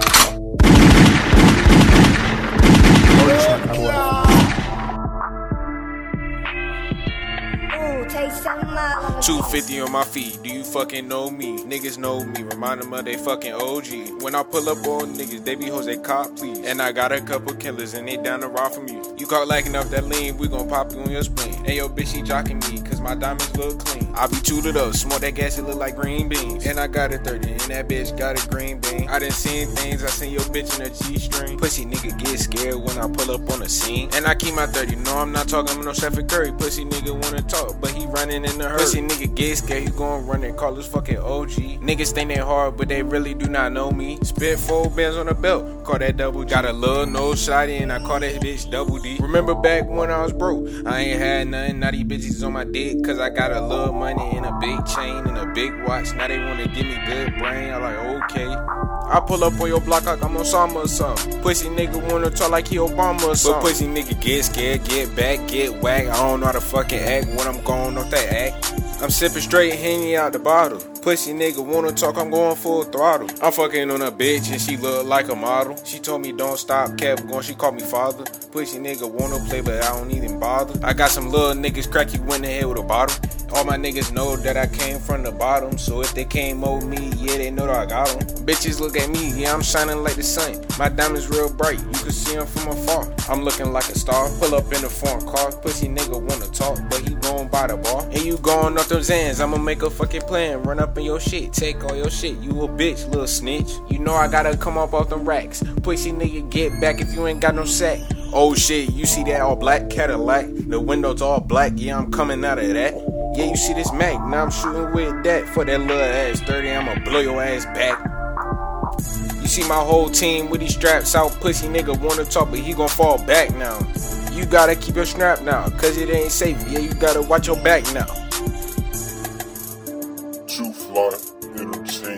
Thank you. Two fifty on my feet. Do you fucking know me? Niggas know me. Remind them of they fucking OG. When I pull up on niggas, they be Jose cop, please. And I got a couple killers and they down the ride from you. You caught lacking up that lean, we gon' pop you on your spleen. And yo, bitch, she jocking me, cause my diamonds look clean. I be tooted up, smoke that gas, it look like green beans. And I got a 30, and that bitch got a green bean. I done seen things, I seen your bitch in a G string. Pussy nigga get scared when I pull up on the scene. And I keep my 30, no, I'm not talking no Stephen Curry. Pussy nigga wanna talk, but he running in hurry. Pussy nigga get scared, he gon' run and call his fucking OG. Niggas think they hard, but they really do not know me. Spit four bands on the belt, call that double G. Got a little nose shot and I call that bitch double D. Remember back when I was broke, I ain't had nothing, naughty bitches on my dick, cause I got a little money and a big chain big watch. Now they wanna give me good brain, I like, okay. I pull up on your block like I'm Osama or something. Pussy nigga wanna talk like he Obama or something. But pussy nigga get scared, get back, get whacked. I don't know how to fucking act when I'm going off that act. I'm sipping straight Henny out the bottle. Pussy nigga wanna talk, I'm going full throttle. I'm fucking on a bitch and she look like a model. She told me don't stop, kept going, she called me father. Pussy nigga wanna play, but I don't even bother. I got some little niggas crack you in the with a bottle. All my niggas know that I came from the bottom, so if they came over me, yeah, they know that I got them. Bitches look at me, yeah, I'm shining like the sun. My diamonds real bright, you can see them from afar. I'm looking like a star. Pull up in a foreign car, pussy nigga wanna talk, bar. And you going off them Zans, I'ma make a fucking plan. Run up in your shit, take all your shit. You a bitch, little snitch. You know I gotta come up off them racks. Pussy nigga, get back if you ain't got no sack. Oh shit, you see that all black Cadillac? The windows all black, yeah, I'm coming out of that. Yeah, you see this Mac, now I'm shooting with that. For that little ass 30, I'ma blow your ass back. You see my whole team with these straps out. Pussy nigga wanna talk, but he gon' fall back now you gotta keep your strap now, cause it ain't safe. Yeah, you gotta watch your back now. Too fly, entertain.